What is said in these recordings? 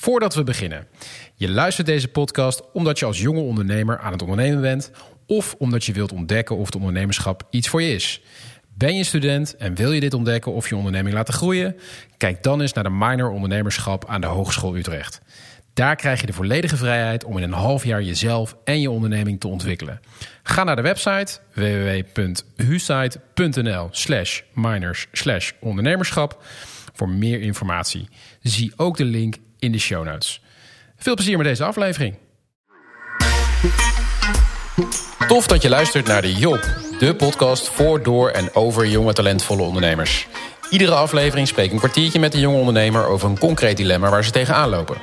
Voordat we beginnen. Je luistert deze podcast omdat je als jonge ondernemer aan het ondernemen bent... of omdat je wilt ontdekken of het ondernemerschap iets voor je is. Ben je student en wil je dit ontdekken of je onderneming laten groeien? Kijk dan eens naar de minor ondernemerschap aan de Hogeschool Utrecht. Daar krijg je de volledige vrijheid om in een half jaar jezelf en je onderneming te ontwikkelen. Ga naar de website www.husite.nl slash minors slash ondernemerschap voor meer informatie. Zie ook de link in de show notes. Veel plezier met deze aflevering. Tof dat je luistert naar de Job, de podcast voor, door en over jonge talentvolle ondernemers. Iedere aflevering spreek een kwartiertje met een jonge ondernemer over een concreet dilemma waar ze tegenaan lopen.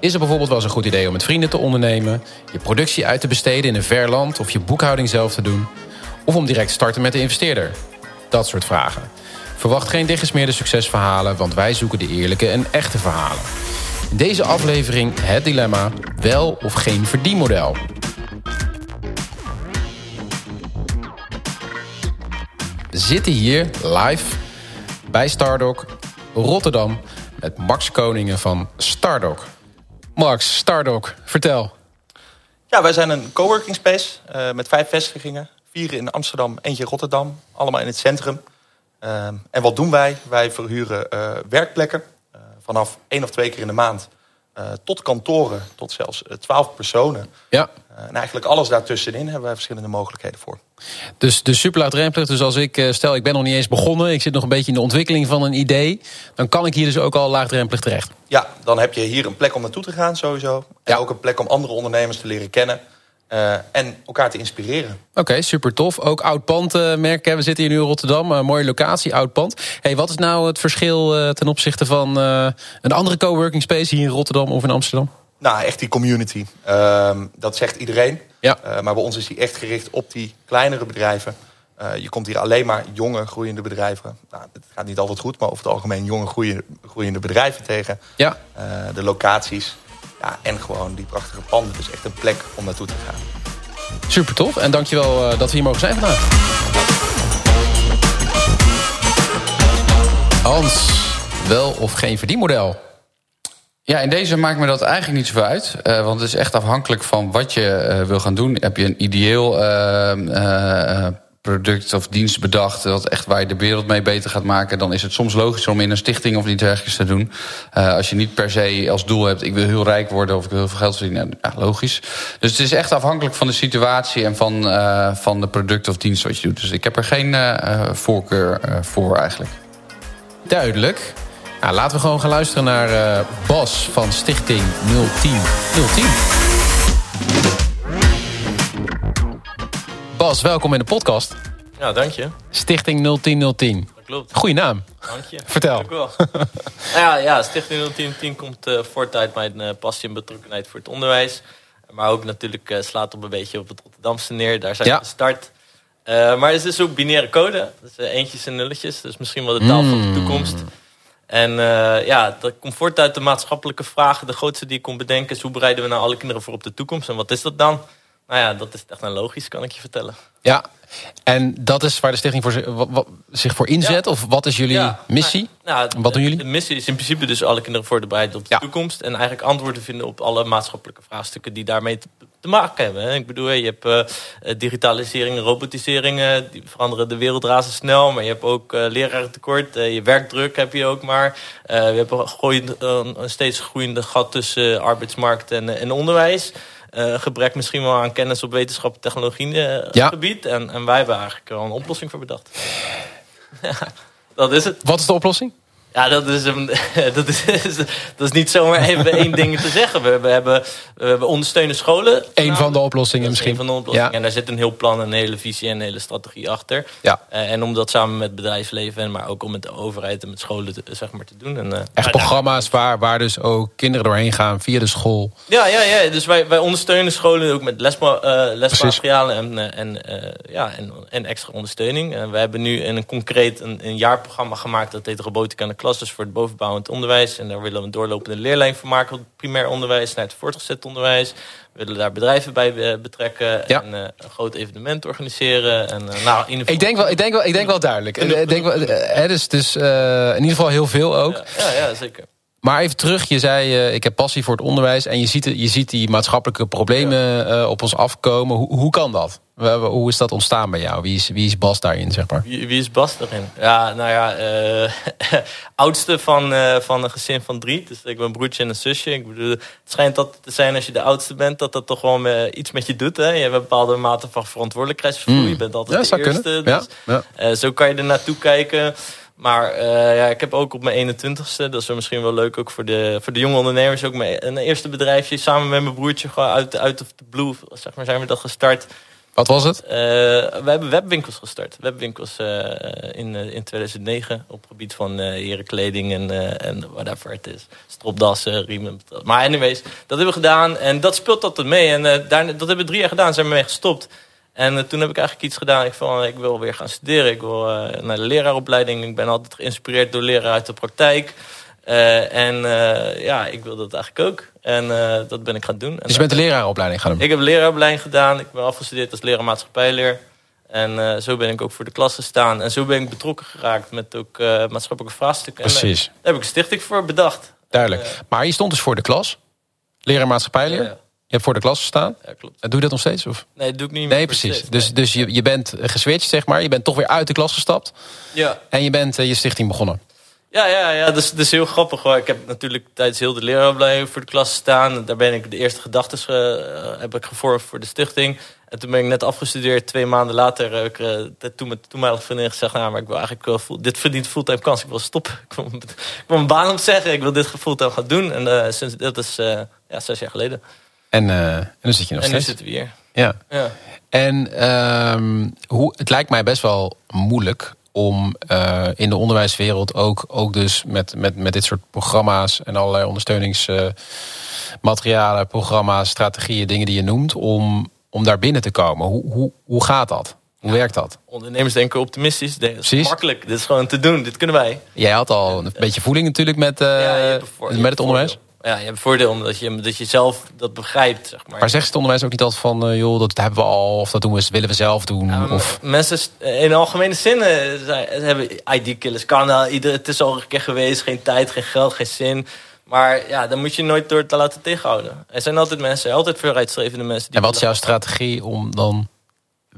Is het bijvoorbeeld wel eens een goed idee om met vrienden te ondernemen, je productie uit te besteden in een ver land of je boekhouding zelf te doen? Of om direct te starten met de investeerder? Dat soort vragen. Verwacht geen dichtgesmeerde succesverhalen, want wij zoeken de eerlijke en echte verhalen. In deze aflevering het dilemma: wel of geen verdienmodel. We zitten hier live bij Stardock Rotterdam met Max Koningen van Stardock. Max, Stardock, vertel. Ja, wij zijn een coworking space uh, met vijf vestigingen. Vier in Amsterdam, eentje in Rotterdam. Allemaal in het centrum. Uh, en wat doen wij? Wij verhuren uh, werkplekken. Vanaf één of twee keer in de maand. tot kantoren, tot zelfs twaalf personen. Ja. en eigenlijk alles daartussenin hebben wij verschillende mogelijkheden voor. Dus, dus super laagdrempelig. Dus als ik stel, ik ben nog niet eens begonnen. Ik zit nog een beetje in de ontwikkeling van een idee. Dan kan ik hier dus ook al laagdrempelig terecht. Ja, dan heb je hier een plek om naartoe te gaan sowieso. En ja. ook een plek om andere ondernemers te leren kennen. Uh, en elkaar te inspireren. Oké, okay, super tof. Ook oud pand uh, merken. We zitten hier nu in Rotterdam. Uh, mooie locatie, oud pand. Hey, wat is nou het verschil ten opzichte van een andere coworking space hier in Rotterdam of in Amsterdam? Nou, echt die community. Ehm, dat zegt iedereen. Ja. maar bij ons is die echt gericht op die kleinere bedrijven. Je komt hier alleen maar jonge, groeiende bedrijven. Nou, het gaat niet altijd goed, maar over het algemeen jonge, groeiende, groeiende bedrijven tegen. Ja. De locaties. Ja, en gewoon die prachtige panden. Dus echt een plek om naartoe te gaan. Super tof. En dankjewel uh, dat we hier mogen zijn vandaag. Hans, wel of geen verdienmodel? Ja, in deze maakt me dat eigenlijk niet zoveel uit. Uh, want het is echt afhankelijk van wat je uh, wil gaan doen. Heb je een ideeel uh, product of dienst bedacht... dat echt waar je de wereld mee beter gaat maken... dan is het soms logisch om in een stichting of iets dergelijks te doen. Uh, als je niet per se als doel hebt... ik wil heel rijk worden of ik wil heel veel geld verdienen. Ja, logisch. Dus het is echt afhankelijk van de situatie... en van, uh, van de product of dienst wat je doet. Dus ik heb er geen uh, voorkeur voor eigenlijk. Duidelijk. Nou, laten we gewoon gaan luisteren naar Bas van Stichting 010. 010. Bas, welkom in de podcast. Ja, dank je. Stichting 010010. Dat klopt. Goeie naam. Dank je. Vertel. Dank wel. nou ja, ja, Stichting 01010 komt uh, voort uit mijn uh, passie en betrokkenheid voor het onderwijs. Maar ook natuurlijk uh, slaat op een beetje op het Rotterdamse neer. Daar zijn we gestart. Maar het is ook binaire code. Dus eentjes en nulletjes. Dus misschien wel de taal van de toekomst. En uh, ja, dat komt voort uit de maatschappelijke vragen. De grootste die ik kon bedenken is... hoe bereiden we nou alle kinderen voor op de toekomst? En wat is dat dan? Nou ja, dat is echt een logisch, kan ik je vertellen. Ja, en dat is waar de stichting voor zich, voor inzet? Ja. Of wat is jullie Ja, missie? Nou, nou, Wat doen de- jullie? De missie is in principe dus alle kinderen voor te bereiden op de Ja. toekomst. En eigenlijk antwoorden vinden op alle maatschappelijke vraagstukken die daarmee te, te maken hebben. hè. Ik bedoel, je hebt eh, digitalisering, robotisering, eh, die veranderen de wereld razendsnel. Maar je hebt ook eh lerarentekort, je werkdruk heb je ook maar. Je hebt een, steeds groeiende gat tussen arbeidsmarkt en, en onderwijs. Eh, gebrek misschien wel aan kennis op wetenschap en technologie eh, Ja. gebied. En, en wij hebben eigenlijk wel een oplossing voor bedacht. dat is het. Wat is de oplossing? Ja, dat is, een, dat, is, dat is niet zomaar even één ding te zeggen. We, we, hebben, we hebben ondersteunende scholen. Een van de oplossingen misschien. een van de oplossingen. Ja. En daar zit een heel plan, een hele visie en een hele strategie achter. Ja. Eh, en om dat samen met bedrijfsleven, en maar ook om met de overheid en met scholen te, zeg maar, te doen. En, eh, Echt programma's waar, waar dus ook kinderen doorheen gaan via de school. Ja, ja, ja. Dus wij, wij ondersteunen scholen ook met lesma eh lesmaterialen en, en, ja, en, en extra ondersteuning. En we hebben nu een concreet een, een jaarprogramma gemaakt dat heet Robotica aan de Dus voor het bovenbouwend onderwijs. En daar willen we een doorlopende leerlijn van maken op het primair onderwijs naar het voortgezet onderwijs. We willen daar bedrijven bij eh, betrekken Ja. en eh, een groot evenement organiseren. En, eh, nou, in ieder geval- Ik denk wel, ik denk wel, ik denk wel duidelijk. Ik denk wel, hè, dus, dus in ieder geval heel veel ook. Ja, ja, ja, zeker. Maar even terug, je zei uh, ik heb passie voor het onderwijs en je ziet, je ziet die maatschappelijke problemen uh, op ons afkomen. Hoe, hoe kan dat? Hoe is dat ontstaan bij jou? Wie is, wie is Bas daarin, zeg maar? Wie, wie is Bas daarin? Ja, nou ja, uh, oudste van, van een gezin van drie. Dus ik ben een broertje en een zusje. Ik bedoel, het schijnt dat te zijn als je de oudste bent, dat dat toch wel iets met je doet. Hè? Je hebt een bepaalde mate van verantwoordelijkheidsgevoel. Mm. Je bent altijd ja, de eerste. Dus, ja, zo kan je er naartoe kijken. Maar uh, ja, ik heb ook op mijn 21ste, dat is misschien wel leuk ook voor de, voor de jonge ondernemers, ook mijn een eerste bedrijfje samen met mijn broertje gewoon uit, uit of the blue, zeg maar, zijn we dat gestart. Wat was het? Uh, we hebben webwinkels gestart. Webwinkels uh, in, in 2009 op het gebied van herenkleding en, en whatever het is. Stropdassen, riemen. Maar anyways, dat hebben we gedaan en dat speelt altijd mee. En daar, dat hebben we drie jaar gedaan, zijn we mee gestopt. En uh, toen heb ik eigenlijk iets gedaan. Ik, van, ik wil weer gaan studeren. Ik wil uh, naar de leraaropleiding. Ik ben altijd geïnspireerd door leraar uit de praktijk. Uh, en ja, ik wil dat eigenlijk ook. En dat ben ik gaan doen. Dus je bent de leraaropleiding gaan doen? Ik heb een leraaropleiding gedaan. Ik ben afgestudeerd als leraar maatschappijleer. En zo ben ik ook voor de klas gestaan. En zo ben ik betrokken geraakt met ook maatschappelijke vraagstukken. Precies. En, daar heb ik een stichting voor bedacht. Duidelijk. maar je stond dus voor de klas. Leraar maatschappijleer. Ja, ja. Hebt voor de klas gestaan. Ja, klopt. Doe je dat nog steeds? Of? Nee, dat doe ik niet meer. Nee, precies. Steeds, dus, dus je, je bent geswitcht, zeg maar. Je bent toch weer uit de klas gestapt. Ja. En je bent uh, je stichting begonnen. Ja, ja, ja. Dat is, dat is heel grappig. Hoor. Ik heb natuurlijk tijdens heel de leraaropleiding voor de klas gestaan. Daar ben ik de eerste gedachten uh, heb ik gevormd voor de stichting. En toen ben ik net afgestudeerd. Twee maanden later heb ik uh, toen met toenmalige vriendin gezegd... Nou, maar ik wil eigenlijk wel full, dit verdient fulltime kans. Ik wil stoppen. Ik wil, ik wil mijn baan opzeggen. Ik wil dit fulltime gaan doen. En uh, sinds, dat is ja, zes jaar geleden. En, uh, en dan zit je nog en steeds. nu zitten we hier. Ja. ja. En um, hoe, het lijkt mij best wel moeilijk om uh, in de onderwijswereld ook, ook dus met, met, met dit soort programma's en allerlei ondersteuningsmaterialen, programma's, strategieën, dingen die je noemt, om, om daar binnen te komen. Hoe, hoe, hoe gaat dat? Hoe ja, werkt dat? Ondernemers denken optimistisch. Dat is makkelijk. Dit is gewoon te doen. Dit kunnen wij. Jij had al een beetje voeling natuurlijk met, uh, ja, met het onderwijs. Ja, je hebt voordeel omdat je, dat je zelf dat begrijpt. Zeg maar. maar zegt het onderwijs ook niet altijd van, uh, joh, dat hebben we al, of dat doen we, willen we zelf doen? Ja, of... Mensen in algemene zin hebben ID-killers. Kan al, ieder, het is al een keer geweest, geen tijd, geen geld, geen zin. Maar ja, dan moet je nooit door te laten tegenhouden. Er zijn altijd mensen, altijd vooruitstrevende mensen. Die en wat is jouw strategie om dan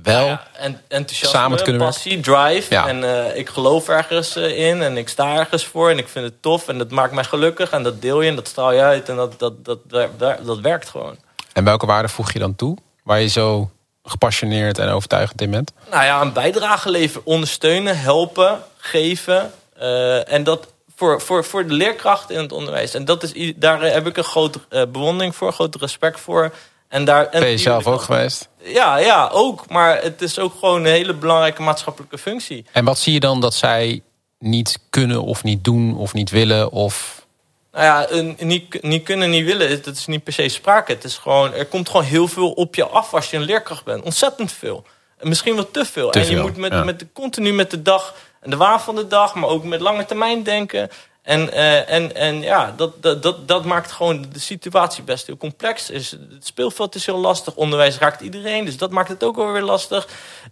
wel ja, en, enthousiasme, samen kunnen passie, drive. Ja. En uh, ik geloof ergens uh, in en ik sta ergens voor en ik vind het tof en dat maakt mij gelukkig en dat deel je en dat straal je uit en dat, dat, dat, dat, dat, werkt gewoon. En welke waarden voeg je dan toe waar je zo gepassioneerd en overtuigend in bent? Nou ja, een bijdrage leveren, ondersteunen, helpen, geven uh, en dat voor, voor, voor de leerkrachten in het onderwijs. En dat is, daar heb ik een grote bewondering voor, grote respect voor. En daar, en ben je zelf ook geweest? Ja, ja, ook. Maar het is ook gewoon een hele belangrijke maatschappelijke functie. En wat zie je dan dat zij niet kunnen of niet doen of niet willen? Of... Nou ja, een, niet, niet kunnen, niet willen, dat is niet per se sprake. Het is gewoon, er komt gewoon heel veel op je af als je een leerkracht bent. Ontzettend veel. En misschien wel te veel. Te en je veel, moet met, ja. met de, continu met de dag de waan van de dag, maar ook met lange termijn denken. En, uh, en, en ja, dat, dat, dat, dat maakt gewoon de situatie best heel complex. Is, het speelveld is heel lastig. Onderwijs raakt iedereen, dus dat maakt het ook wel weer lastig.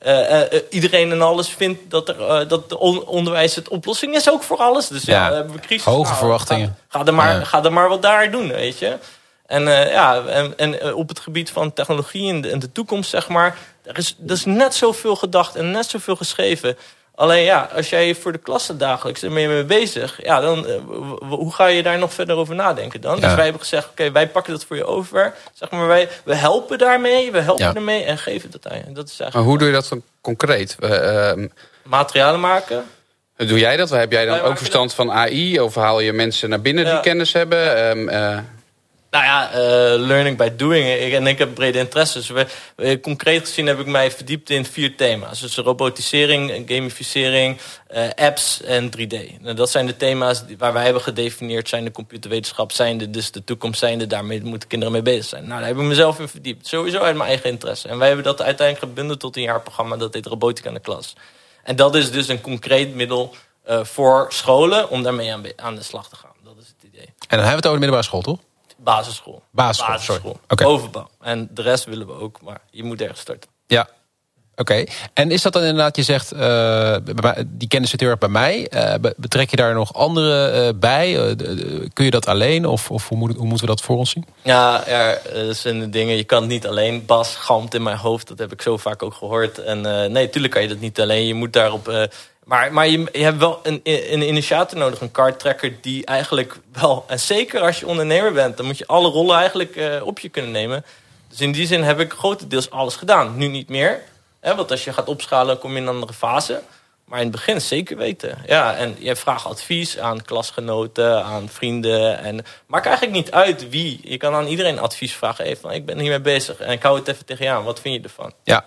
Uh, uh, iedereen en alles vindt dat, er, dat de on onderwijs het oplossing is ook voor alles. Dus ja, ja hebben we crisis. Hoge nou, verwachtingen. Ga, ga, er maar, Ja. ga er maar wat daar doen, weet je. En, ja, en, en op het gebied van technologie en de, en de toekomst, zeg maar... Er is, er is net zoveel gedacht en net zoveel geschreven... Alleen ja, als jij voor de klasse dagelijks ermee mee bezig, ja, dan uh, hoe ga je daar nog verder over nadenken dan? Ja. Dus wij hebben gezegd, oké, okay, wij pakken dat voor je over. Zeg maar, wij, we helpen daarmee, we helpen Ja. ermee en geven dat aan je. Dat is eigenlijk Maar hoe doe je dat dan concreet? Uh, uh, materialen maken. doe jij dat? Heb jij dan Wij ook verstand van AI? Of haal je mensen naar binnen die kennis hebben? Um, uh, Nou ja, uh, learning by doing. En ik heb brede interesses. We, we- concreet gezien heb ik mij verdiept in vier thema's. Dus robotisering, gamificering, uh, apps en 3D. Nou, dat zijn de thema's waar wij hebben gedefinieerd. Zijn de computerwetenschap, zijn de, dus de toekomst, zijn de, daarmee moeten kinderen mee bezig zijn. Nou, daar heb ik mezelf in verdiept. Sowieso uit mijn eigen interesse. En wij hebben dat uiteindelijk gebundeld tot een jaarprogramma. Dat heet Robotica in de Klas. En dat is dus een concreet middel uh, voor scholen om daarmee aan, aan de slag te gaan. Dat is het idee. En dan hebben we het over de middelbare school, toch? Basisschool. Basisschool. Bovenbouw. En de rest willen we ook, maar je moet ergens starten. Ja. Oké, en is dat dan inderdaad, je zegt, uh, mij- die kennis zit heel erg bij mij. Eh, be- betrek je daar nog anderen eh, bij? Eh, kun je dat alleen of, of hoe, moet, hoe moeten we dat voor ons zien? Ja, eh, dat zijn de dingen. Je kan het niet alleen. Bas galmt in mijn hoofd. Dat heb ik zo vaak ook gehoord. En eh, nee, tuurlijk kan je dat niet alleen. Je moet daarop. Maar maar je, je hebt wel een, een initiator nodig, een cardtracker die eigenlijk wel. En zeker als je ondernemer bent, dan moet je alle rollen eigenlijk eh, op je kunnen nemen. Dus in die zin heb ik grotendeels alles gedaan. Nu niet meer. Hè, want als je gaat opschalen, kom je in een andere fase. Maar in het begin zeker weten. Ja, en je vraagt advies aan klasgenoten, aan vrienden. En maakt eigenlijk niet uit wie. Je kan aan iedereen advies vragen. Hey, van, ik ben hiermee bezig en ik hou het even tegen je aan. Wat vind je ervan? Ja.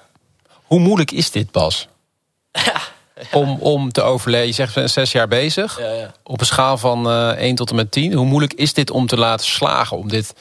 Hoe moeilijk is dit, Bas? Om, om te overleven. Je zegt, we zijn zes jaar bezig. Ja, ja. Op een schaal van eh 1 tot en met 10. Hoe moeilijk is dit om te laten slagen? Om, dit,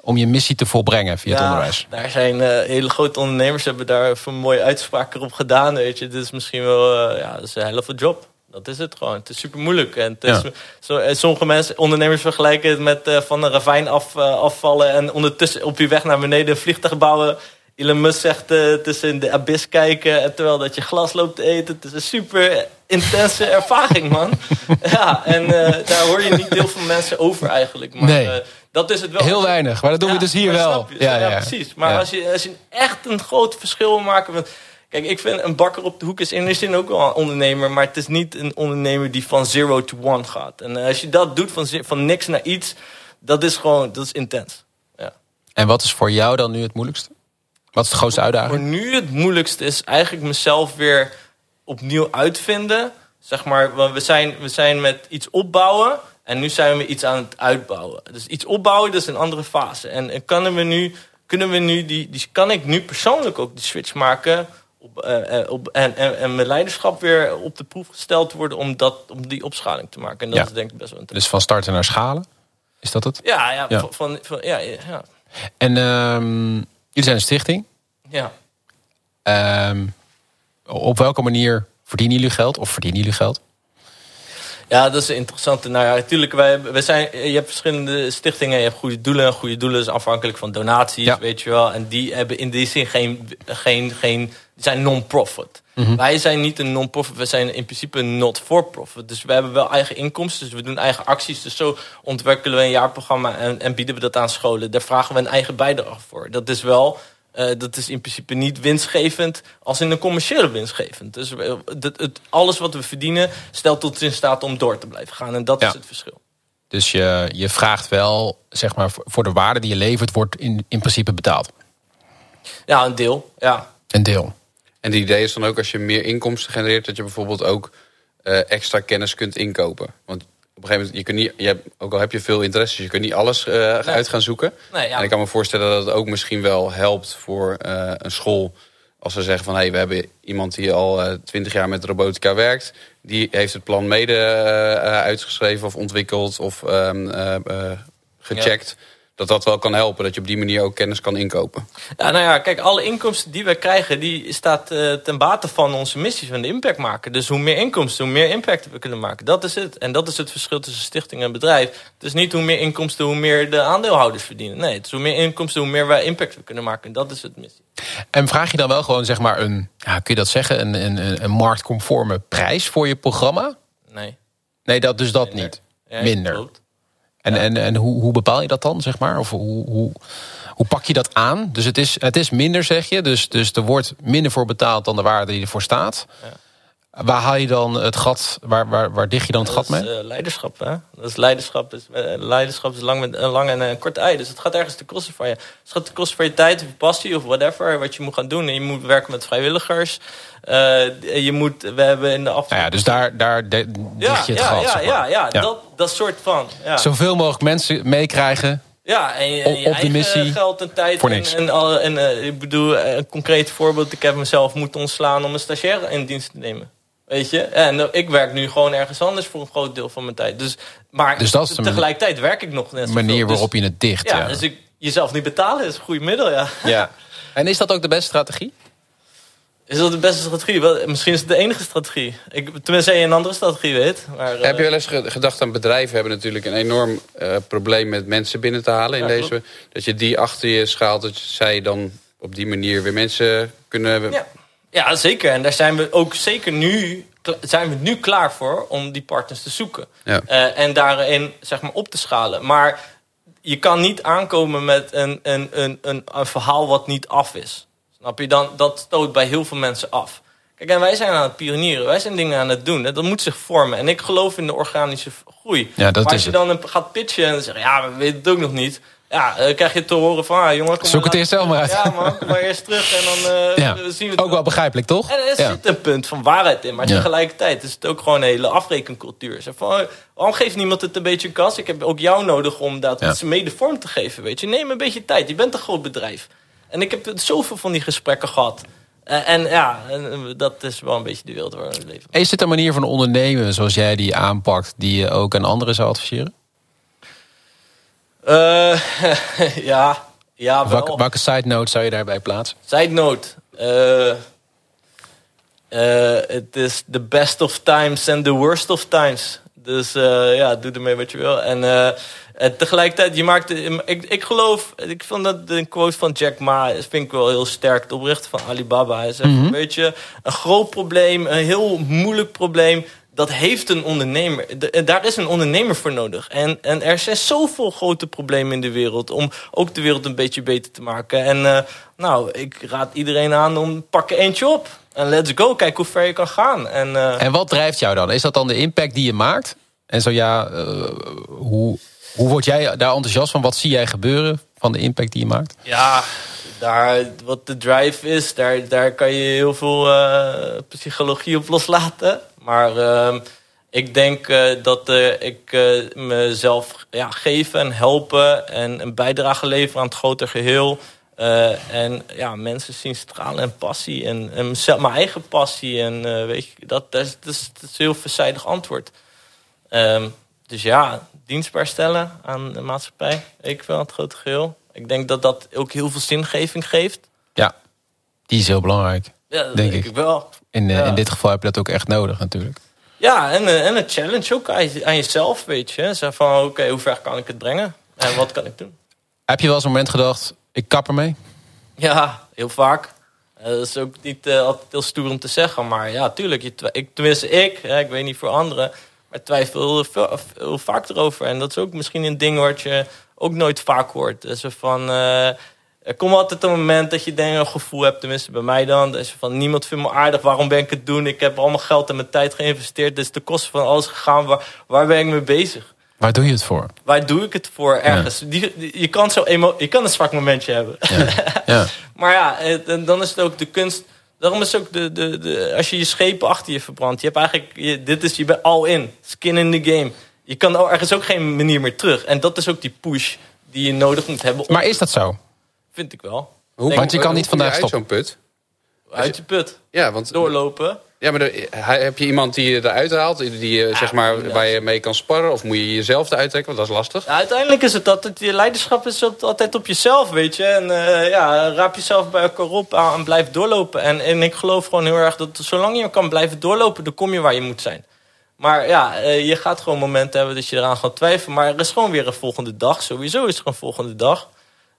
om je missie te volbrengen via het onderwijs? Daar zijn eh, hele grote ondernemers hebben daar een mooie uitspraak op gedaan. Weet je. Dit is misschien wel eh, ja, dat is een helft job. Dat is het gewoon. Het is super moeilijk. En het is, Ja. zo, en sommige mensen, ondernemers vergelijken het met van een ravijn af, afvallen en ondertussen op je weg naar beneden een vliegtuig bouwen. Elon Musk zegt eh, tussen de abyss kijken en terwijl dat je glas loopt te eten. Het is een super intense ervaring, man. ja, en eh, daar hoor je niet heel veel mensen over eigenlijk. Maar Nee. eh, dat is het wel. Heel weinig, maar dat doen we Ja, dus hier wel. snap je? Ja, precies. Maar Ja. Als, je, als je echt een groot verschil wil maken... Want, kijk, ik vind een bakker op de hoek is in de zin ook wel een ondernemer... maar het is niet een ondernemer die van zero to one gaat. En eh, als je dat doet, van, van niks naar iets... dat is gewoon, dat is intens. Ja. En wat is voor jou dan nu het moeilijkste? Wat is de grootste Voor uitdaging? nu het moeilijkste is eigenlijk mezelf weer opnieuw uitvinden. Zeg maar, we zijn, we zijn met iets opbouwen en nu zijn we iets aan het uitbouwen. Dus iets opbouwen, dat is een andere fase. En, en kunnen we nu, kunnen we nu die, die, kan ik nu persoonlijk ook die switch maken op, eh, eh, op, en, en, en mijn leiderschap weer op de proef gesteld worden om, dat, om die opschaling te maken. En dat Ja. is denk ik best wel interessant. Dus van starten naar schalen? Is dat het? Ja, ja, Ja. Van, van, van- ja, ja, En ehm, jullie zijn een stichting. ja. Ehm, op welke manier verdienen jullie geld? Of verdienen jullie geld? Ja, dat is een interessante. Nou ja, natuurlijk, wij, wij zijn, je hebt verschillende stichtingen. Je hebt goede doelen. Goede doelen is afhankelijk van donaties, Ja. weet je wel. En die hebben in die zin geen... geen, geen zijn non-profit. Mhm. Wij zijn niet een non-profit. We zijn in principe een not-for-profit. Dus we hebben wel eigen inkomsten. Dus we doen eigen acties. Dus zo ontwikkelen we een jaarprogramma en, en bieden we dat aan scholen. Daar vragen we een eigen bijdrage voor. Dat is wel... eh, dat is in principe niet winstgevend als in een commerciële winstgevend. Dus we- het, het, alles wat we verdienen stelt ons in staat om door te blijven gaan. En dat Ja. is het verschil. Dus je, je vraagt wel, zeg maar, voor- voor de waarde die je levert, wordt in, in principe betaald. Ja, een deel. Ja. Een deel. En het idee is dan ook als je meer inkomsten genereert, dat je bijvoorbeeld ook eh, extra kennis kunt inkopen. Want op een gegeven moment, je kunt niet, je hebt, ook al heb je veel interesse, je kunt niet alles eh, uit gaan zoeken. Nee, ja. En ik kan me voorstellen dat het ook misschien wel helpt voor eh, een school. Als ze zeggen van hé, hey, we hebben iemand die al twintig jaar met robotica werkt. Die heeft het plan mede eh, eh, uitgeschreven of ontwikkeld of ehm, eh, eh, gecheckt. Dat dat wel kan helpen, dat je op die manier ook kennis kan inkopen. ja, nou ja, kijk, alle inkomsten die we krijgen, die staat eh, ten bate van onze missie van de impact maken. Dus hoe meer inkomsten, hoe meer impact we kunnen maken. Dat is het. En dat is het verschil tussen stichting en bedrijf. Het is niet hoe meer inkomsten, hoe meer de aandeelhouders verdienen. Nee, het is hoe meer inkomsten, hoe meer wij impact we kunnen maken. Dat is het missie. En vraag je dan wel gewoon, zeg maar, een, ja, kun je dat zeggen, een, een, een- een marktconforme prijs voor je programma? Nee. Nee, dat, dus dat Minder. niet. Ja, Minder. klopt. En, en, en hoe, hoe bepaal je dat dan, zeg maar? Of hoe, hoe, hoe pak je dat aan? Dus het is, het is minder, zeg je. Dus, dus er wordt minder voor betaald dan de waarde die ervoor staat. Waar haal je dan het gat, waar, waar, waar dicht je dan het gat dat mee? is eh, leiderschap, hè? Dat is leiderschap. Dus, eh, leiderschap is lang, met, een lang en een kort ei. Dus het gaat ergens te kosten van je. Het gaat te kosten van je tijd of je passie of whatever. Wat je moet gaan doen. En je moet werken met vrijwilligers. Eh, je moet, we hebben in de af... Nou ja, dus daar, daar de- dicht je het ja, gat. ja, zeg ja, maar. ja, Ja. Dat, dat soort van. Ja, Zoveel mogelijk mensen meekrijgen. ja en je, op- en je op de missie geld en tijd. voor en- niks. En, en, eh, ik bedoel, eh, een concreet voorbeeld. Ik heb mezelf moeten ontslaan om een stagiaire in dienst te nemen. Weet je? En eh, ik werk nu gewoon ergens anders voor een groot deel van mijn tijd. Dus, maar Dus dat is tegelijkertijd werk ik nog net De manier waarop Dus- je het dicht. Ja, Ja, dus ik, jezelf niet betalen is een goed middel, ja. ja. En is dat ook de beste strategie? Is dat de beste strategie? Wel, misschien is het de enige strategie. Ik, tenminste, je een andere strategie weet. Maar, eh, Heb je wel eens ge- gedacht aan bedrijven hebben natuurlijk een enorm eh, probleem met mensen binnen te halen in Ja, deze. Dat je die achter je schaalt, dat zij dan op die manier weer mensen kunnen... Ja. Ja, zeker. En daar zijn we ook zeker nu, zijn we nu klaar voor om die partners te zoeken. Ja. Eh, en daarin zeg maar op te schalen. Maar je kan niet aankomen met een, een, een, een, een verhaal wat niet af is. Snap je? Dan, dat stoot bij heel veel mensen af. Kijk, en wij zijn aan het pionieren. Wij zijn dingen aan het doen. hè. Dat moet zich vormen. En ik geloof in de organische groei. Ja, dat maar als je dan een- gaat pitchen en zegt... ja, we weten het ook nog niet. Ja, dan krijg je te horen van... Ah, jongen, kom Zoek het eerst zelf maar uit. Ja, man, kom maar eerst terug en dan eh, Ja. zien we het Ook wel begrijpelijk, toch? en er zit een punt van waarheid in. Maar tegelijkertijd is het ook gewoon een hele afrekencultuur. Zeg van, oh, waarom geeft niemand het een beetje een kans? Ik heb ook jou nodig om dat mede vorm te geven. Weet je? Neem een beetje tijd. Je bent een groot bedrijf. En ik heb zoveel van die gesprekken gehad. Eh, en ja, en, eh, dat is wel een beetje de wereld waar we leven. Is dit een manier van ondernemen zoals jij die aanpakt... die je ook aan anderen zou adviseren? Eh, ja, ja wel. Welke, welke side note zou je daarbij plaatsen? Side note. eh, eh, Het is the best of times and the worst of times. Dus ja, doe ermee wat je wil. En, en tegelijkertijd, je maakt... Ik, ik geloof... Ik vond dat een quote van Jack Ma... vind ik wel heel sterk. De oprichter van Alibaba. Hij zegt, weet je... Een groot probleem, een heel moeilijk probleem... Dat heeft een ondernemer. De- daar is een ondernemer voor nodig. En, en er zijn zoveel grote problemen in de wereld. Om ook de wereld een beetje beter te maken. En eh, nou, ik raad iedereen aan om pak er eentje op. En let's go. Kijk hoe ver je kan gaan. En, eh, En wat drijft jou dan? Is dat dan de impact die je maakt? En zo ja, eh, hoe, hoe word jij daar enthousiast van? Wat zie jij gebeuren van de impact die je maakt? Ja, daar, wat de drive is, daar, daar kan je heel veel eh, psychologie op loslaten. Maar ehm, ik denk eh, dat eh, ik eh, mezelf ja, geven en helpen en een bijdrage leveren aan het groter geheel. Eh, en ja, mensen zien stralen en passie en, en mijn eigen passie. En weet je, dat, dat, is, is, een heel veelzijdig antwoord. Ehm, dus ja, dienstbaar stellen aan de maatschappij. Ik aan het grote geheel. Ik denk dat dat ook heel veel zingeving geeft. Ja, die is heel belangrijk. Ja, dat Denk denk, ik. ik. wel. In, eh, Ja. in dit geval heb je dat ook echt nodig natuurlijk. Ja, en, eh, en een challenge ook aan, je- aan jezelf, weet je. Zeg van, oké, hoe ver kan ik het brengen? En wat kan ik doen? Heb je wel eens een moment gedacht, ik kap ermee? Ja, heel vaak. Eh, dat is ook niet altijd heel stoer om te zeggen. Maar ja, tuurlijk. Je ik, tenminste, ik. Hè, ik weet niet voor anderen. Maar twijfel heel, veel- vaak erover. En dat is ook misschien een ding wat je ook nooit vaak hoort. Dus van... er komt altijd een moment dat je denk, een gevoel hebt, tenminste bij mij dan. Dat is van niemand vindt me aardig, waarom ben ik het doen? Ik heb allemaal geld en mijn tijd geïnvesteerd. Is de kosten van alles gegaan. Waar, waar ben ik mee bezig? Waar doe je het voor? Waar doe ik het voor ergens? Die, die- je, kan zo emo je kan een zwak momentje hebben. Ja. Maar ja, het- en dan is het ook de kunst. Daarom is ook de, de, de, als je je schepen achter je verbrandt. Je hebt eigenlijk, je, dit is, je bent all in. Skin in the game. Je kan ergens ook geen manier meer terug. En dat is ook die push die je nodig moet hebben. om- Maar is dat zo? Vind ik wel. Hoe, Denk- Want je kan hoe niet vandaag uit stoppen. zo'n put. Uit je put. Ja, want Doorlopen. Ja, maar er- hij- heb je iemand die je eruit haalt, die je, zeg maar, waar je mee kan sparren? Of moet je jezelf eruit trekken? Want dat is lastig. Ja, uiteindelijk is het altijd, je leiderschap is altijd op jezelf, weet je. En eh, ja, raap jezelf bij elkaar op aan en blijf doorlopen. En, en ik geloof gewoon heel erg dat zolang je kan blijven doorlopen, dan kom je waar je moet zijn. Maar ja, eh, je gaat gewoon momenten hebben dat je eraan gaat twijfelen. Maar er is gewoon weer een volgende dag. Sowieso is er een volgende dag.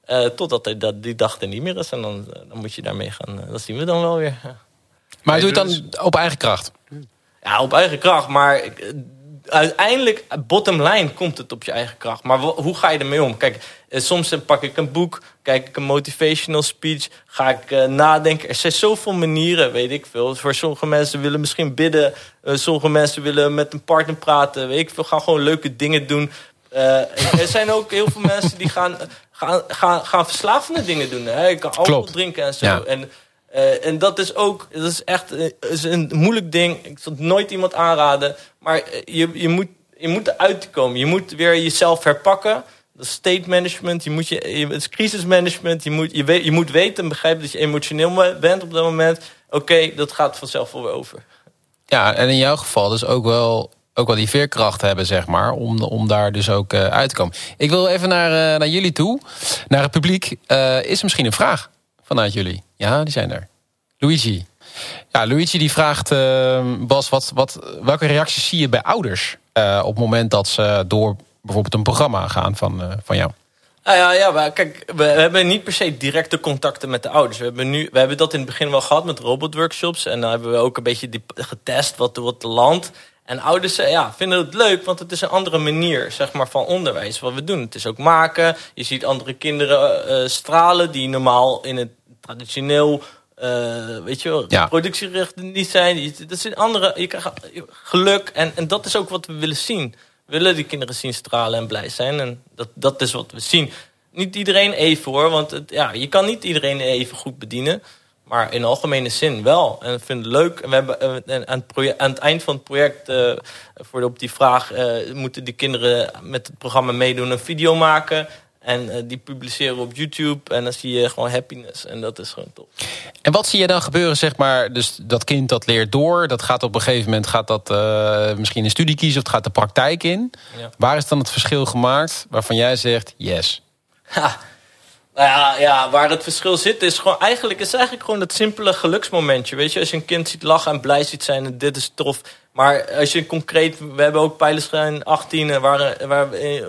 Eh, totdat er dat, die dag er niet meer is. En dan, eh, dan moet je daarmee gaan. eh, dat zien we dan wel weer. Ja. Maar doe je het dan op eigen kracht? Ja, op eigen kracht. Maar uiteindelijk, bottom line, komt het op je eigen kracht. Maar hoe ga je ermee om? Kijk, soms pak ik een boek, kijk ik een motivational speech, ga ik nadenken. Er zijn zoveel manieren, weet ik veel. Voor sommige mensen willen misschien bidden, sommige mensen willen met een partner praten, weet ik veel. Gaan gewoon leuke dingen doen. Er zijn ook heel veel mensen die gaan, gaan, gaan, gaan verslavende dingen doen. Hè? Je kan alcohol Klopt. drinken en zo. Ja. En, eh, en dat is ook, dat is echt eh, is een moeilijk ding. Ik zal het nooit iemand aanraden. Maar eh, je, je, moet, je moet eruit komen. Je moet weer jezelf herpakken. Dat is state management. Je moet je, je, het is crisismanagement. Je moet, je, weet, je moet weten en begrijpen dat je emotioneel bent op dat moment. Oké, dat gaat vanzelf wel weer over. Ja, en in jouw geval dus ook wel, ook wel die veerkracht hebben, zeg maar, om, om daar dus ook eh, uit te komen. Ik wil even naar, eh, naar jullie toe, naar het publiek. Eh, is er misschien een vraag vanuit jullie? Ja, die zijn er. Luigi. Ja, Luigi die vraagt, eh, Bas, wat, wat, welke reacties zie je bij ouders op het moment dat ze door bijvoorbeeld een programma gaan van, van jou? Nou ja, ja maar kijk, we, hebben niet per se directe contacten met de ouders. We hebben, nu, we hebben dat in het begin wel gehad met robotworkshops. En dan hebben we ook een beetje getest wat, wat land. En ouders ja, vinden het leuk, want het is een andere manier zeg maar, van onderwijs wat we doen. Het is ook maken. Je ziet andere kinderen uh, stralen die normaal in het traditioneel uh, weet je wel, ja. productierechten niet zijn. Dat zijn andere, je krijgt geluk en, en dat is ook wat we willen zien. We willen die kinderen zien stralen en blij zijn. En dat, dat is wat we zien. Niet iedereen even hoor, want het, ja, je kan niet iedereen even goed bedienen. Maar in algemene zin wel. En ik vind het leuk. En we hebben eh, aan het, project, aan het eind van het project, uh, voor op die vraag, uh, moeten die kinderen met het programma meedoen, een video maken. En uh, die publiceren op YouTube. En dan zie je gewoon happiness. En dat is gewoon top. En wat zie je dan gebeuren, zeg maar? Dus dat kind dat leert door. Dat gaat op een gegeven moment gaat dat, uh, misschien een studie kiezen. Of het gaat de praktijk in. Ja. Waar is dan het verschil gemaakt waarvan jij zegt yes? Ha. Nou ja, ja, waar het verschil zit is gewoon eigenlijk, is eigenlijk gewoon het simpele geluksmomentje. Weet je, als je een kind ziet lachen en blij ziet zijn en dit is tof. Maar als je concreet, we hebben ook pijlenschijn 18, waar, waar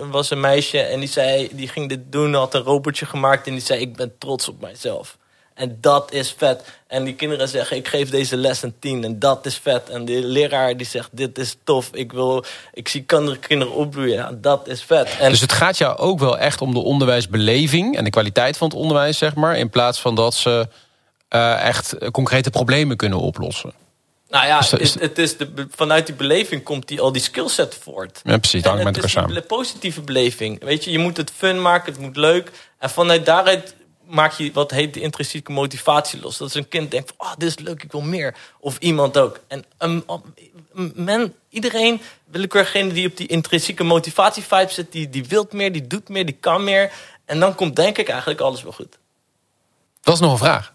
was een meisje en die zei, die ging dit doen, had een robotje gemaakt en die zei, ik ben trots op mijzelf. En dat is vet. En die kinderen zeggen, ik geef deze les een tien. En dat is vet. En de leraar die zegt, dit is tof. Ik, wil, ik zie kinderen opbloeien. Ja, dat is vet. En dus het gaat jou ook wel echt om de onderwijsbeleving... en de kwaliteit van het onderwijs, zeg maar... in plaats van dat ze uh, echt concrete problemen kunnen oplossen. Nou ja, het, het, is de, vanuit die beleving komt die, al die skillset voort. Ja, precies, hangt met elkaar samen. Het is een positieve beleving. Weet je, je moet het fun maken, het moet leuk. En vanuit daaruit maak je wat heet de intrinsieke motivatie los. Dat is een kind denkt van, oh, dit is leuk, ik wil meer. Of iemand ook. En um, men, iedereen, willekeurigene die op die intrinsieke motivatie vibe zit, die, die wilt meer, die doet meer, die kan meer. En dan komt denk ik eigenlijk alles wel goed. Dat is nog een vraag.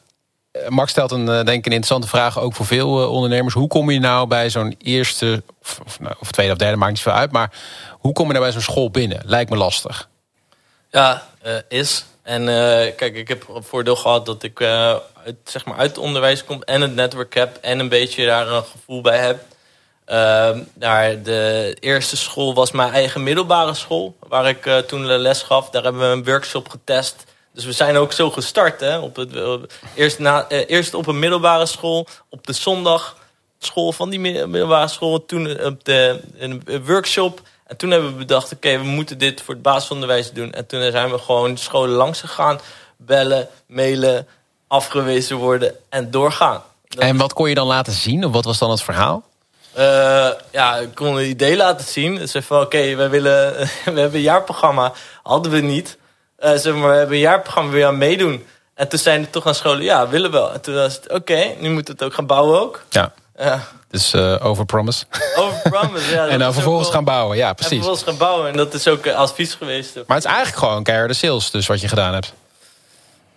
Eh, Max stelt een, eh, denk ik, een interessante vraag ook voor veel eh, ondernemers. Hoe kom je nou bij zo'n eerste, of, of, nou, of, tweede of derde, maakt niet veel uit. Maar hoe kom je nou bij zo'n school binnen? Lijkt me lastig. Ja, uh, is. En uh, kijk, ik heb het voordeel gehad dat ik uh, uit, zeg maar uit het onderwijs kom en het netwerk heb en een beetje daar een gevoel bij heb. Uh, daar de eerste school was mijn eigen middelbare school, waar ik toen de les gaf. Daar hebben we een workshop getest. Dus we zijn ook zo gestart. Hè? Op het, eerst, na, eerst op een middelbare school, op de zondag school van die middelbare school. Toen op de een workshop. En toen hebben we bedacht, oké, we moeten dit voor het basisonderwijs doen. En toen zijn we gewoon scholen langs gegaan. Bellen, mailen, afgewezen worden en doorgaan. en wat kon je dan laten zien? Of wat was dan het verhaal? Uh, ja, ik kon een idee laten zien. Dus van, oké, we willen, we hebben een jaarprogramma. Hadden we niet. Uh, zeg maar, we hebben een jaarprogramma weer aan meedoen. En toen zijn er toch aan scholen, ja, willen wel. En toen was het, oké, nu moeten we het ook gaan bouwen ook. Ja. Ja. Dus uh, overpromise. Overpromise, ja. en dan vervolgens gaan bouwen, ja, precies. En vervolgens gaan bouwen. En dat is ook uh, advies geweest. Maar het is eigenlijk gewoon keiharde sales, dus wat je gedaan hebt.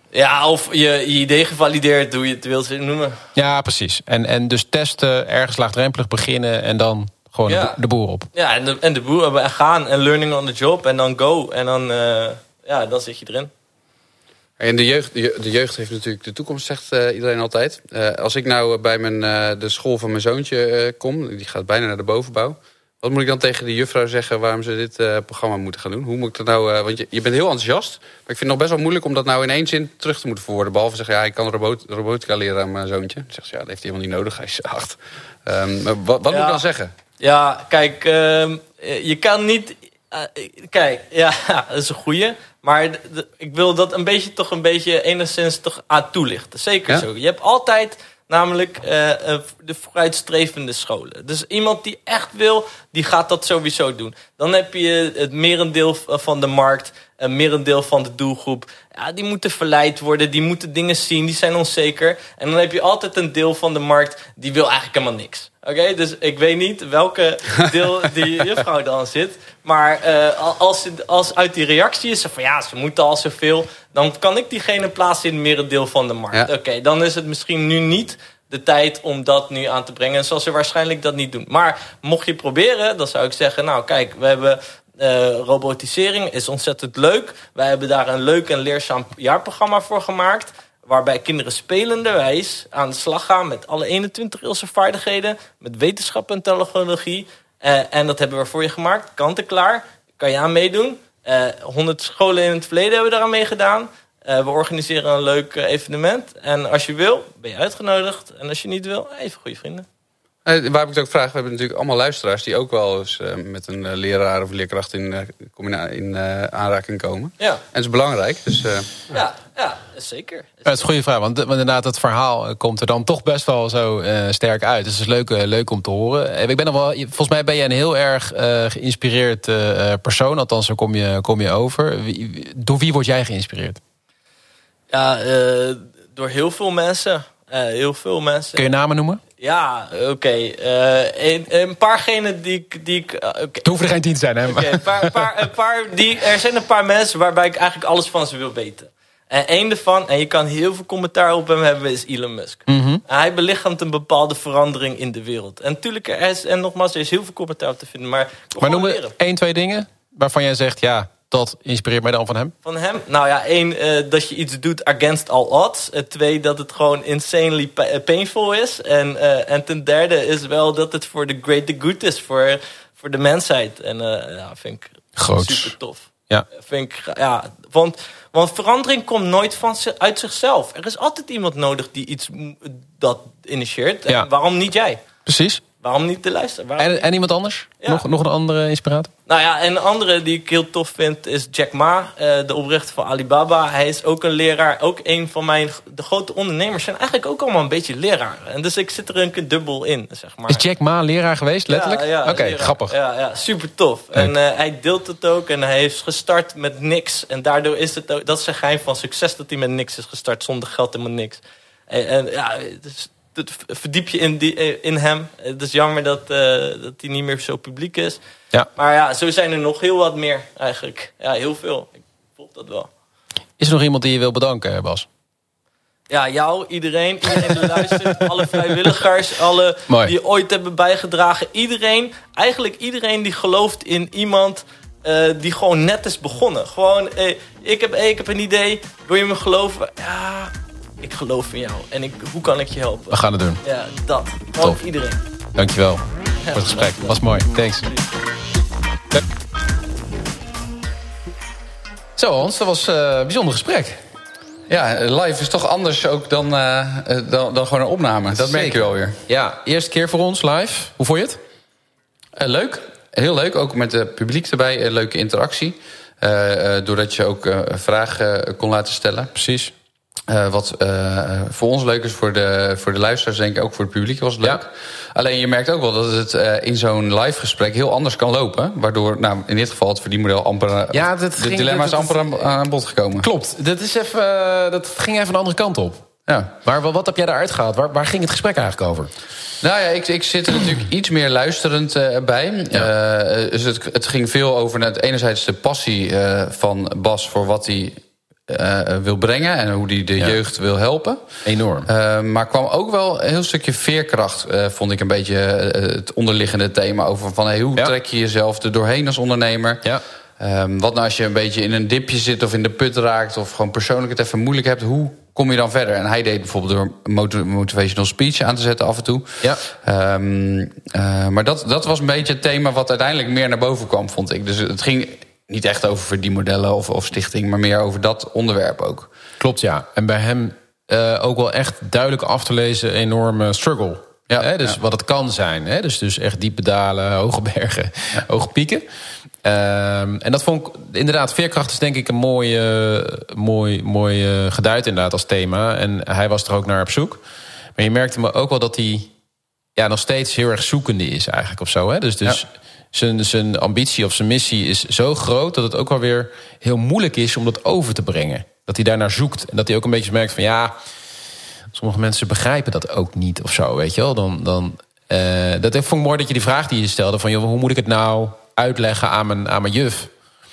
Ja, of je, je idee gevalideerd, hoe je het wilt noemen. Ja, precies. En, en dus testen, ergens laagdrempelig beginnen en dan gewoon ja. de, boer op. Ja, en de, en de boer gaan en learning on the job en dan go. En dan, uh, ja, dan zit je erin. En de jeugd, de jeugd heeft natuurlijk de toekomst, zegt uh, iedereen altijd. Uh, als ik nou bij mijn, uh, de school van mijn zoontje kom, die gaat bijna naar de bovenbouw. Wat moet ik dan tegen de juffrouw zeggen waarom ze dit programma moeten gaan doen? Hoe moet ik dat nou, want je, je, bent heel enthousiast. Maar ik vind het nog best wel moeilijk om dat nou in één zin terug te moeten verwoorden. Behalve zeggen, ja, ik kan robot, robotica leren aan mijn zoontje. Dan zegt ze, ja, dat heeft hij helemaal niet nodig, hij is acht. Um, wat, wat ja. moet ik dan zeggen? Ja, kijk, ehm, je kan niet... kijk, ja, dat is een goeie. Maar ik wil dat een beetje toch een beetje enigszins toch aan toelichten. Zeker zo. Je hebt altijd namelijk uh, de vooruitstrevende scholen. Dus iemand die echt wil, die gaat dat sowieso doen. Dan heb je het merendeel van de markt, een merendeel van de doelgroep. Ja, die moeten verleid worden, die moeten dingen zien, die zijn onzeker. En dan heb je altijd een deel van de markt die wil eigenlijk helemaal niks. Oké, dus ik weet niet welke deel die juffrouw dan zit. Maar uh, als, als uit die reactie is van ja, ze moeten al zoveel. Dan kan ik diegene plaatsen in het merendeel van de markt. Oké, dan is het misschien nu niet de tijd om dat nu aan te brengen. En zal ze waarschijnlijk dat niet doen. Maar mocht je proberen, dan zou ik zeggen... nou kijk, we hebben uh, robotisering, is ontzettend leuk. Wij hebben daar een leuk en leerzaam jaarprogramma voor gemaakt waarbij kinderen spelenderwijs aan de slag gaan met alle 21 eeuwse vaardigheden, met wetenschap en technologie. Uh, en dat hebben we voor je gemaakt, kant en klaar. Kan je aan meedoen. Eh 100 scholen in het verleden hebben daaraan meegedaan. Eh, we organiseren een leuk eh, evenement. En als je wil, ben je uitgenodigd. En als je niet wil, even goede vrienden. Eh, waar ik het ook vraag, we hebben natuurlijk allemaal luisteraars die ook wel eens eh, met een eh, leraar of leerkracht in, eh, in eh, aanraking komen. Ja, En het is belangrijk. Dus, eh, ja, ja zeker. Ja, dat is een goede vraag, want, want inderdaad, het verhaal komt er dan toch best wel zo eh, sterk uit. Dus het is leuk, leuk om te horen. Ik ben nog wel, volgens mij ben je een heel erg eh, geïnspireerd persoon, althans zo kom je, kom je over. Wie- door wie word jij geïnspireerd? Ja, eh, door heel veel mensen. Eh, heel veel mensen. Kun je namen noemen? Ja, oké. Eh, een, een paargenen die ik... Die ik oké. Het hoeven er geen tien te zijn, hè? Oké, een paar, een paar, een paar die, er zijn een paar mensen waarbij ik eigenlijk alles van ze wil weten. En één daarvan, en je kan heel veel commentaar op hem hebben, is Elon Musk. Mhm. En Hij belichaamt een bepaalde verandering in de wereld. En natuurlijk, er is, en nogmaals, er is heel veel commentaar op te vinden. Maar, Maar noem één, twee dingen waarvan jij zegt, ja, dat inspireert mij dan van hem. Van hem? Nou ja, één, eh, dat je iets doet against all odds. Eh, twee, dat het gewoon insanely eh, painful is. En, en ten derde is wel dat het voor de greater good is. Voor, voor de mensheid. En ja, vind ik Groots. super tof. Ja. Vind ik, ja, want, want verandering komt nooit van, uit zichzelf. Er is altijd iemand nodig die iets dat initieert. En Ja. waarom niet jij? Precies. Waarom niet de luisteraar? Waarom En, en iemand anders? Ja. Nog, nog een andere inspirator? nou ja, en een andere die ik heel tof vind is Jack Ma, eh, de oprichter van Alibaba. Hij is ook een leraar. Ook een van mijn de grote ondernemers zijn eigenlijk ook allemaal een beetje leraren. En dus ik zit er een keer dubbel in, zeg maar. Is Jack Ma leraar geweest, letterlijk? Ja, ja, Oké, leraar. grappig. Ja, ja super tof. En eh, hij deelt het ook en hij heeft gestart met niks. En daardoor is het ook, dat is zijn geheim van succes, dat hij met niks is gestart, zonder geld helemaal niks. En, en ja, dus, dat verdiep je in, die, eh, in hem. Het is jammer dat, eh, dat hij niet meer zo publiek is. Ja. Maar ja, zo zijn er nog heel wat meer eigenlijk. Ja, heel veel. Ik volg dat wel. Is er nog iemand die je wil bedanken, Bas? Ja, jou, iedereen, iedereen die luistert, alle vrijwilligers, alle Mooi. die ooit hebben bijgedragen. Iedereen, eigenlijk iedereen die gelooft in iemand eh, die gewoon net is begonnen. Gewoon, eh, ik, heb, eh, ik heb een idee, wil je me geloven? Ja, ik geloof in jou. En ik, hoe kan ik je helpen? We gaan het doen. Ja, dat. Tof. iedereen. Dankjewel voor het gesprek. Was mooi. Thanks. Zo Hans, dat was eh, een bijzonder gesprek. ja, live is toch anders ook dan, eh, eh, dan, dan gewoon een opname. Dat merk je wel weer. Ja, eerste keer voor ons live. Hoe vond je het? Leuk. Heel leuk. Ook met het publiek erbij. Leuke interactie. Eh, eh, doordat je ook eh, vragen kon laten stellen. Precies. Eh, wat eh, voor ons leuk is, voor de, voor de luisteraars, denk ik ook voor het publiek was het leuk. Ja. Alleen je merkt ook wel dat het eh, in zo'n live gesprek heel anders kan lopen. Waardoor, nou, in dit geval het verdienmodel amper. Ja, dat ging- dilemma's dat- amper aan, aan bod gekomen. Klopt. Dat, is even, dat ging even een andere kant op. Ja. Maar wat, wat heb jij daaruit gehaald? Waar, waar ging het gesprek eigenlijk over? Nou ja, ik, ik zit er natuurlijk iets meer luisterend bij. Dus het, het ging veel over net, enerzijds de passie van Bas voor wat hij eh, wil brengen en hoe hij de Ja. jeugd wil helpen. Enorm. Uh, maar kwam ook wel een heel stukje veerkracht, uh, vond ik een beetje het onderliggende thema over van hey, hoe Ja. trek je jezelf er doorheen als ondernemer. Ja. Um, wat nou als je een beetje in een dipje zit of in de put raakt of gewoon persoonlijk het even moeilijk hebt, hoe kom je dan verder? En hij deed bijvoorbeeld door een motivational speech aan te zetten af en toe. Ja. Um, uh, maar dat, dat was een beetje het thema wat uiteindelijk meer naar boven kwam, vond ik. Dus het ging niet echt over verdienmodellen of, of stichting, maar meer over dat onderwerp ook. Klopt, ja. En bij hem uh, ook wel echt duidelijk af te lezen enorme struggle. Ja, hè? Dus ja. wat het kan zijn. Hè? Dus, dus echt diepe dalen, hoge bergen, hoge pieken. Um, en dat vond ik inderdaad, veerkracht is denk ik een mooie, mooi, mooi uh, geduid inderdaad als thema. En hij was er ook naar op zoek. Maar je merkte me ook wel dat hij ja, nog steeds heel erg zoekende is eigenlijk of zo. Hè? Dus, dus Ja. Zijn, zijn ambitie of zijn missie is zo groot dat het ook wel weer heel moeilijk is om dat over te brengen. Dat hij daarnaar zoekt. En dat hij ook een beetje merkt van ja, sommige mensen begrijpen dat ook niet of zo, weet je wel. Dan, dan, uh, dat vond ik mooi dat je die vraag die je stelde van joh, hoe moet ik het nou uitleggen aan mijn, aan mijn juf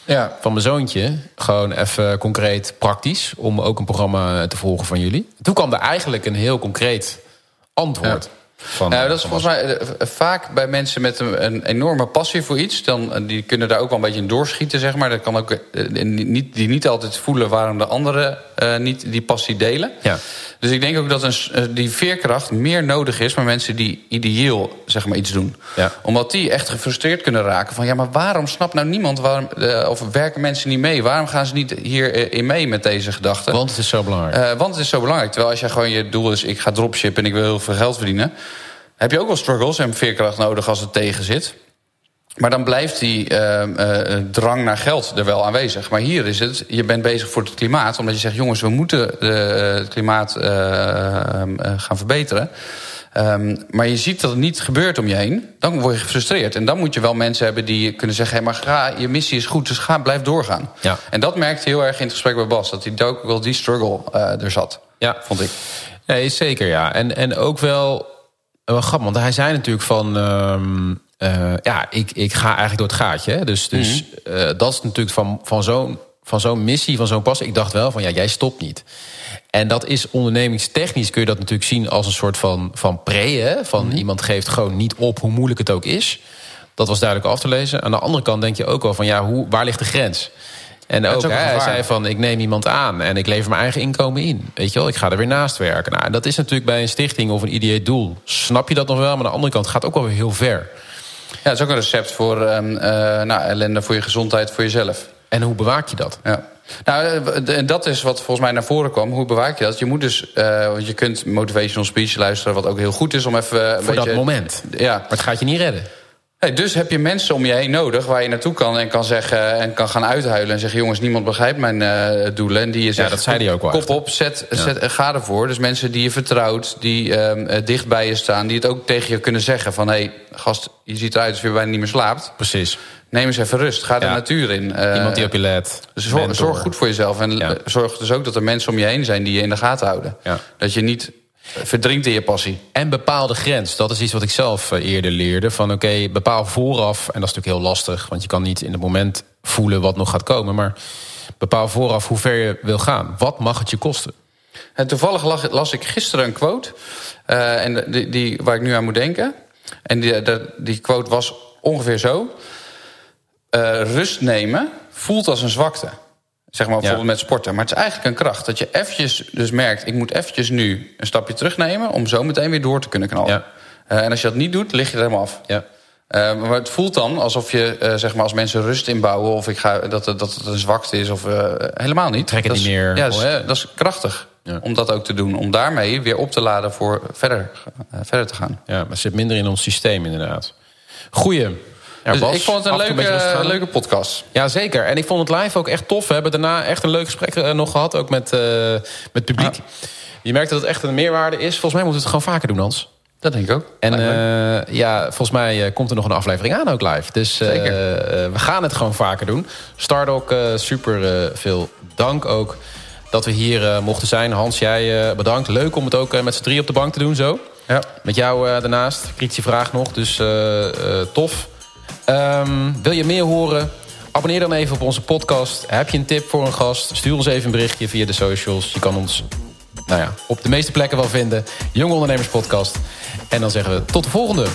Ja. van mijn zoontje. Gewoon even concreet praktisch om ook een programma te volgen van jullie. Toen kwam er eigenlijk een heel concreet antwoord. Ja. Van, Nou, dat is volgens mij eh, vaak bij mensen met een, een enorme passie voor iets. Dan, eh, die kunnen daar ook wel een beetje in doorschieten, zeg maar. Dat kan ook, eh, niet, die niet altijd voelen waarom de anderen eh, niet die passie delen. Ja. Dus ik denk ook dat een, eh, die veerkracht meer nodig is... voor mensen die ideeel zeg maar, iets doen. Ja. Omdat die echt gefrustreerd kunnen raken van... ja, maar waarom snapt nou niemand, waarom, uh, of werken mensen niet mee? Waarom gaan ze niet hierin in mee met deze gedachten? Want het is zo belangrijk. Uh, want het is zo belangrijk. Terwijl als je gewoon je doel is, ik ga dropshippen... en ik wil heel veel geld verdienen... heb je ook wel struggles en veerkracht nodig als het tegen zit... Maar dan blijft die uh, uh, drang naar geld er wel aanwezig. Maar hier is het, je bent bezig voor het klimaat... omdat je zegt, jongens, we moeten de, het klimaat uh, gaan verbeteren. Um, maar je ziet dat het niet gebeurt om je heen. Dan word je gefrustreerd. En dan moet je wel mensen hebben die kunnen zeggen... Hey, maar ga, je missie is goed, dus ga, blijf doorgaan. Ja. En dat merkte heel erg in het gesprek bij Bas. Dat hij ook wel die struggle er zat, ja. vond ik. Nee, zeker, ja. En, en ook wel, wel grappig, want hij zei natuurlijk van... Um, uh, ja, ik, ik ga eigenlijk door het gaatje. Hè? Dus, dus mm -hmm. uh, dat is natuurlijk van, van zo'n van zo'n missie, van zo'n pas. Ik dacht wel van ja, jij stopt niet. En dat is ondernemingstechnisch kun je dat natuurlijk zien als een soort van, van pre. Hè? Van mm -hmm. iemand geeft gewoon niet op hoe moeilijk het ook is. Dat was duidelijk af te lezen. Aan de andere kant denk je ook wel van ja, hoe, waar ligt de grens? En ook, ook hij zei van, ik neem iemand aan en ik lever mijn eigen inkomen in. Weet je wel, ik ga er weer naast werken. Nou, dat is natuurlijk bij een stichting of een ideeën doel. Snap je dat nog wel, maar aan de andere kant gaat het ook wel weer heel ver. Ja, het is ook een recept voor um, uh, nou, ellende voor je gezondheid, voor jezelf. En hoe bewaak je dat? Ja. Nou, en dat is wat volgens mij naar voren kwam. Hoe bewaak je dat? Je moet dus, uh, want je kunt motivational speech luisteren, wat ook heel goed is om even. Voor beetje, dat moment. Ja. Maar het gaat je niet redden. Hey, dus heb je mensen om je heen nodig waar je naartoe kan en kan zeggen en kan gaan uithuilen en zeggen: jongens, niemand begrijpt mijn uh, doelen. En die je zegt: ja, dat zei hij ook wel. Kop op, zet, ja. zet, ga ervoor. Dus mensen die je vertrouwt, die um, dicht bij je staan, die het ook tegen je kunnen zeggen: van hé, hey, gast, je ziet eruit alsof je bijna niet meer slaapt. Precies. Neem eens even rust. Ga de ja. natuur in. Uh, Iemand die op je let. Dus zorg, zorg, goed voor jezelf. En zorg dus ook dat er mensen om je heen zijn die je in de gaten houden. Ja. Dat je niet verdrinkt in je passie. En bepaal de grens. Dat is iets wat ik zelf eerder leerde. Van oké, bepaal vooraf. En dat is natuurlijk heel lastig. Want je kan niet in het moment voelen wat nog gaat komen. Maar bepaal vooraf hoe ver je wil gaan. Wat mag het je kosten? En toevallig las ik gisteren een quote. Uh, en die, die, waar ik nu aan moet denken. En die, die, die quote was ongeveer zo. Rust nemen voelt als een zwakte. Zeg maar bijvoorbeeld ja. met sporten. Maar het is eigenlijk een kracht. Dat je eventjes dus merkt... ik moet eventjes nu een stapje terugnemen... om zo meteen weer door te kunnen knallen. Ja. Uh, en als je dat niet doet, lig je er helemaal af. Ja. Uh, maar het voelt dan alsof je, uh, zeg maar, als mensen rust inbouwen... of ik ga, dat, dat het een zwakte is, of helemaal niet. Trek het dat niet is, meer. Ja, dat is, dat is krachtig ja. om dat ook te doen. Om daarmee weer op te laden voor verder, verder te gaan. Ja, maar het zit minder in ons systeem inderdaad. Goeie. Ja, dus Bas, ik vond het een leuke, een leuke podcast. Ja, zeker. En ik vond het live ook echt tof. We hebben daarna echt een leuk gesprek uh, nog gehad, ook met, uh, met publiek. Ja. Je merkt dat het echt een meerwaarde is. Volgens mij moeten we het gewoon vaker doen, Hans. Dat denk ik ook. En uh, ja, volgens mij komt er nog een aflevering aan ook live. Dus we gaan het gewoon vaker doen. Stardock, super veel dank ook dat we hier mochten zijn. Hans, jij bedankt. Leuk om het ook met z'n drie op de bank te doen zo. Ja. Met jou daarnaast. Kritische vraag nog, dus tof. Um, wil je meer horen? Abonneer dan even op onze podcast. Heb je een tip voor een gast? Stuur ons even een berichtje via de socials. Je kan ons nou ja, op de meeste plekken wel vinden. Jonge Ondernemers Podcast. En dan zeggen we tot de volgende.